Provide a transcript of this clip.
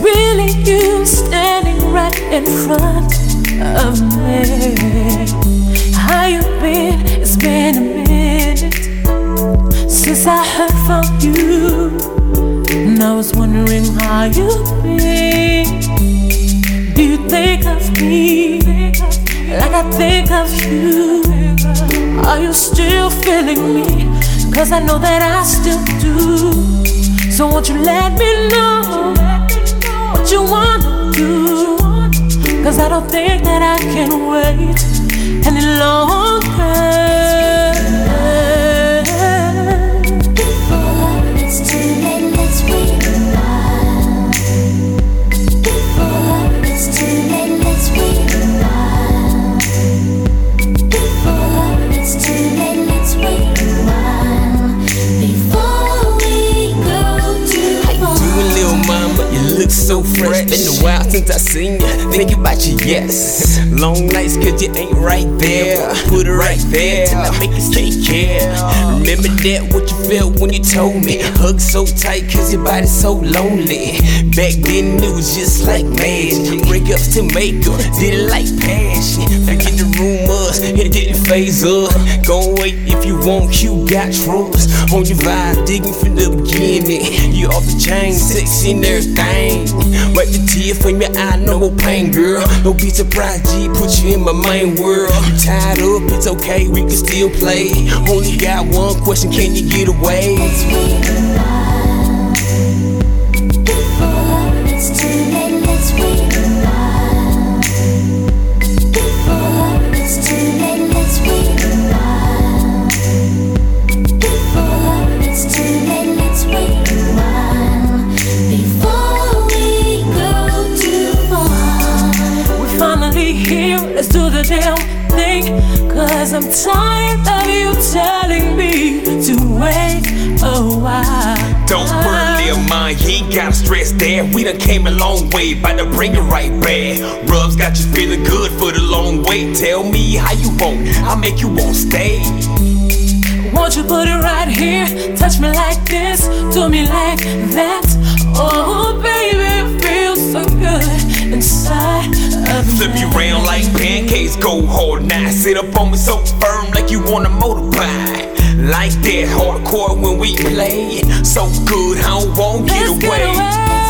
Really you standing right in front of me. How you been? It's been a minute since I heard from you. And I was wondering how you been. Do you think of me like I think of you? Are you still feeling me? Cause I know that I still do. So won't you let me know you wanna do? Cause I don't think that I can wait any longer. Been a while since I seen you. Thinking about you, yes. Long nights, cause you ain't right there. Put it right there till I make you stay care. Remember that, what you felt when you told me. Hug so tight, cause your body's so lonely. Back then, it was just like magic. Breakups to make up, did it like passion. Back Forget the rumors, it didn't phase us. Go wait if you want, you got trust. On your vibe, digging from the beginning. You off the chain, sexy and everything. Wipe the tear from your eye, no pain, girl. Don't be surprised, G, put you in my main world. You tied up, it's okay, we can still play. Only got one question, can you get away? Damn thing. Cause I'm tired of you telling me to wait a while. Don't worry, little mind, he ain't gotta stress there. We done came a long way, bout to bring it right back. Rubs got you feeling good for the long wait. Tell me how you want, I'll make you want stay. Won't you put it right here? Touch me like this, do me like that. Oh, like pancakes, go hard now. Sit up on me so firm like you want a motorbike. Like that hardcore when we play. So good, I don't want to get away. Get away.